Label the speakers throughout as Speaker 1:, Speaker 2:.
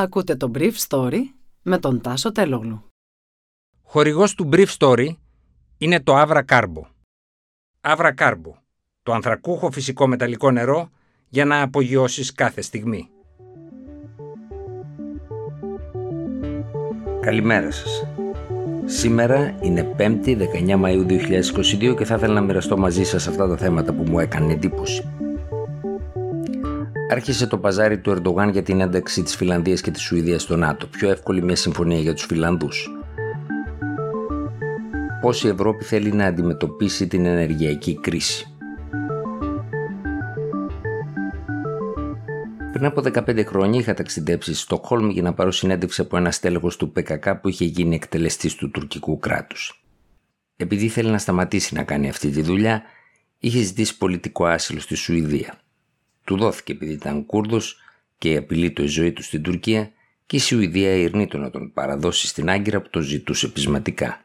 Speaker 1: Ακούτε το Brief Story με τον Τάσο Τελόγλου.
Speaker 2: Χορηγός του Brief Story είναι το Avra Carbo. Avra Carbo, το ανθρακούχο φυσικό μεταλλικό νερό για να απογειώσεις κάθε στιγμή.
Speaker 3: Καλημέρα σας. Σήμερα είναι 5η 19 Μαΐου 2022 και θα ήθελα να μοιραστώ μαζί σας αυτά τα θέματα που μου έκανε εντύπωση. Άρχισε το παζάρι του Ερντογάν για την ένταξη της Φιλανδίας και της Σουηδίας στο ΝΑΤΟ. Πιο εύκολη μια συμφωνία για τους Φιλανδούς. Πώς η Ευρώπη θέλει να αντιμετωπίσει την ενεργειακή κρίση. Πριν από 15 χρόνια είχα ταξιδέψει στο Στοκχόλμη για να πάρω συνέντευξη από ένα στέλεχος του ΠΚΚ που είχε γίνει εκτελεστής του τουρκικού κράτους. Επειδή ήθελε να σταματήσει να κάνει αυτή τη δουλειά, είχε ζητήσει πολιτικό άσυλο στη Σουηδία. Του δόθηκε επειδή ήταν Κούρδος και απειλεί το η ζωή του στην Τουρκία και η Σουηδία ειρνεί να τον παραδώσει στην Άγκυρα που το ζητούσε πεισματικά.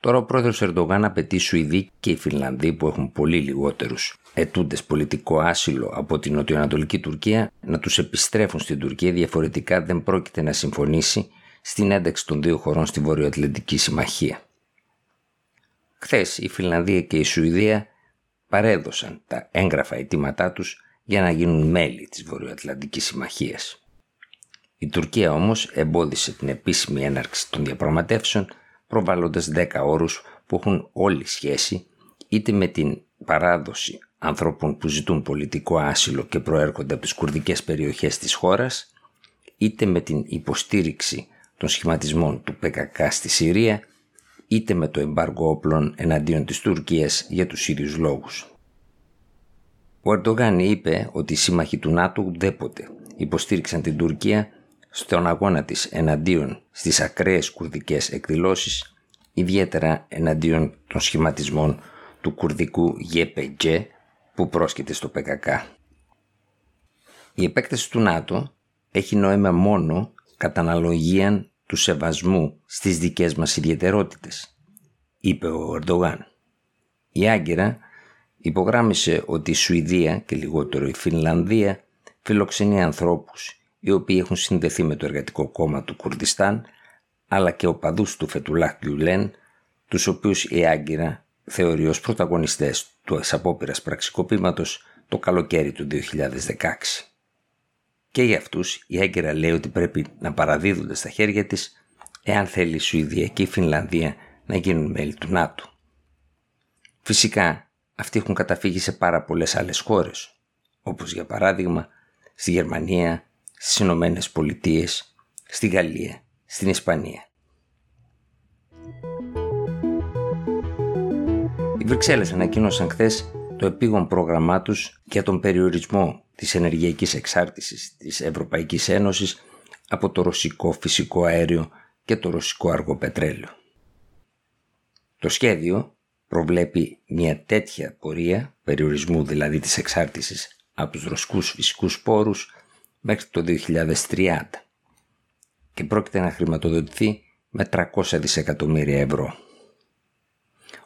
Speaker 3: Τώρα ο πρόεδρος Ερντογάν απαιτεί οι Σουηδοί και οι Φινλανδοί που έχουν πολύ λιγότερους ετούντες πολιτικό άσυλο από την νοτιοανατολική Τουρκία να τους επιστρέφουν στην Τουρκία διαφορετικά δεν πρόκειται να συμφωνήσει στην ένταξη των δύο χωρών στη Βορειοατλαντική Συμμαχία. Χθες η Φινλανδία και η Σουηδία παρέδωσαν τα έγγραφα αιτήματά τους για να γίνουν μέλη της Βορειοατλαντικής Συμμαχίας. Η Τουρκία όμως εμπόδισε την επίσημη έναρξη των διαπραγματεύσεων προβάλλοντας 10 όρους που έχουν όλη σχέση είτε με την παράδοση ανθρώπων που ζητούν πολιτικό άσυλο και προέρχονται από τις κουρδικές περιοχές της χώρας, είτε με την υποστήριξη των σχηματισμών του ΠΚΚ στη Συρία είτε με το εμπάργο όπλων εναντίον της Τουρκίας για τους ίδιους λόγους. Ο Ερντογάν είπε ότι οι σύμμαχοι του ΝΑΤΟ ουδέποτε υποστήριξαν την Τουρκία στον αγώνα της εναντίον στις ακραίες κουρδικές εκδηλώσεις, ιδιαίτερα εναντίον των σχηματισμών του κουρδικού ΓΕΠΕΓΕ που πρόσκειται στο ΠΚΚ. Η επέκταση του ΝΑΤΟ έχει νόημα μόνο κατά αναλογία του σεβασμού στις δικές μας ιδιαιτερότητες, είπε ο Ερντογάν. Η Άγκυρα υπογράμμισε ότι η Σουηδία και λιγότερο η Φινλανδία φιλοξενεί ανθρώπους οι οποίοι έχουν συνδεθεί με το εργατικό κόμμα του Κουρδιστάν αλλά και οπαδούς του Φετουλάχ Γκιουλέν τους οποίους η Άγκυρα θεωρεί ως πρωταγωνιστές του απόπειρας πραξικοπήματος το καλοκαίρι του 2016. Και για αυτούς η Άγκυρα λέει ότι πρέπει να παραδίδονται στα χέρια της εάν θέλει η Σουηδία και η Φινλανδία να γίνουν μέλη του ΝΑΤΟ. Φυσικά αυτοί έχουν καταφύγει σε πάρα πολλές άλλες χώρες, όπως για παράδειγμα στη Γερμανία, στις Ηνωμένες Πολιτείες, στη Γαλλία, στην Ισπανία. Οι Βρυξέλλες ανακοίνωσαν χθες το επίγον πρόγραμμά τους για τον περιορισμό της ενεργειακής εξάρτησης της Ευρωπαϊκής Ένωσης από το ρωσικό φυσικό αέριο και το ρωσικό αργό πετρέλαιο. Το σχέδιο προβλέπει μια τέτοια πορεία, περιορισμού δηλαδή της εξάρτησης από τους ρωσικούς φυσικούς πόρους μέχρι το 2030 και πρόκειται να χρηματοδοτηθεί με 300 δισεκατομμύρια ευρώ.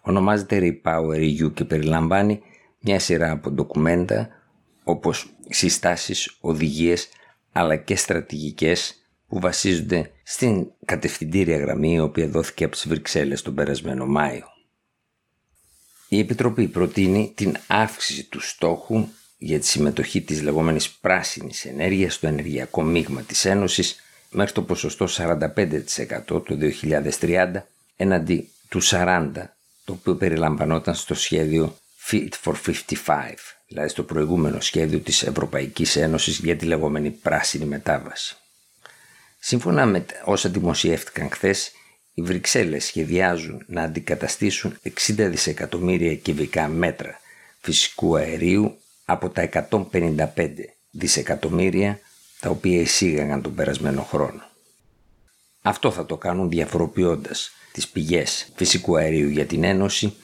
Speaker 3: Ονομάζεται Repower EU και περιλαμβάνει μια σειρά από ντοκουμέντα όπως συστάσεις, οδηγίες αλλά και στρατηγικές που βασίζονται στην κατευθυντήρια γραμμή η οποία δόθηκε από τις Βρυξέλλες τον περασμένο Μάιο. Η Επιτροπή προτείνει την αύξηση του στόχου για τη συμμετοχή της λεγόμενης πράσινης ενέργειας στο ενεργειακό μείγμα της Ένωσης μέχρι το ποσοστό 45% το 2030 έναντι του 40% το οποίο περιλαμβανόταν στο σχέδιο Fit for 55, δηλαδή στο προηγούμενο σχέδιο της Ευρωπαϊκής Ένωσης για τη λεγόμενη πράσινη μετάβαση. Σύμφωνα με όσα δημοσιεύτηκαν χθες, οι Βρυξέλλες σχεδιάζουν να αντικαταστήσουν 60 δισεκατομμύρια κυβικά μέτρα φυσικού αερίου από τα 155 δισεκατομμύρια τα οποία εισήγαγαν τον περασμένο χρόνο. Αυτό θα το κάνουν διαφοροποιώντας τις πηγές φυσικού αερίου για την Ένωση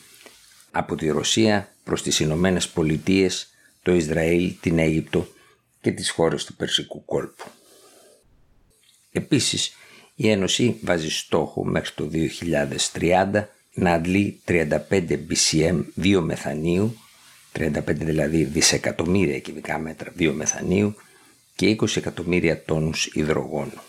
Speaker 3: από τη Ρωσία προς τις Ηνωμένες Πολιτείες, το Ισραήλ, την Αίγυπτο και τις χώρες του Περσικού κόλπου. Επίσης, η Ένωση βάζει στόχο μέχρι το 2030 να αντλεί 35 BCM βιομεθανίου, 35 δηλαδή δισεκατομμύρια κυβικά μέτρα βιομεθανίου, και 20 εκατομμύρια τόνους υδρογόνου.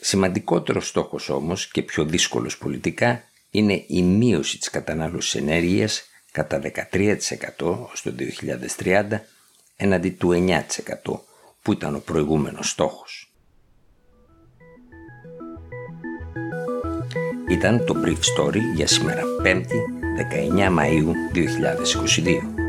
Speaker 3: Σημαντικότερος στόχος όμως και πιο δύσκολος πολιτικά είναι η μείωση της κατανάλωσης ενέργειας κατά 13% ως το 2030 έναντι του 9% που ήταν ο προηγούμενος στόχος. Ήταν το Brief Story για σήμερα 5η 19 Μαΐου 2022.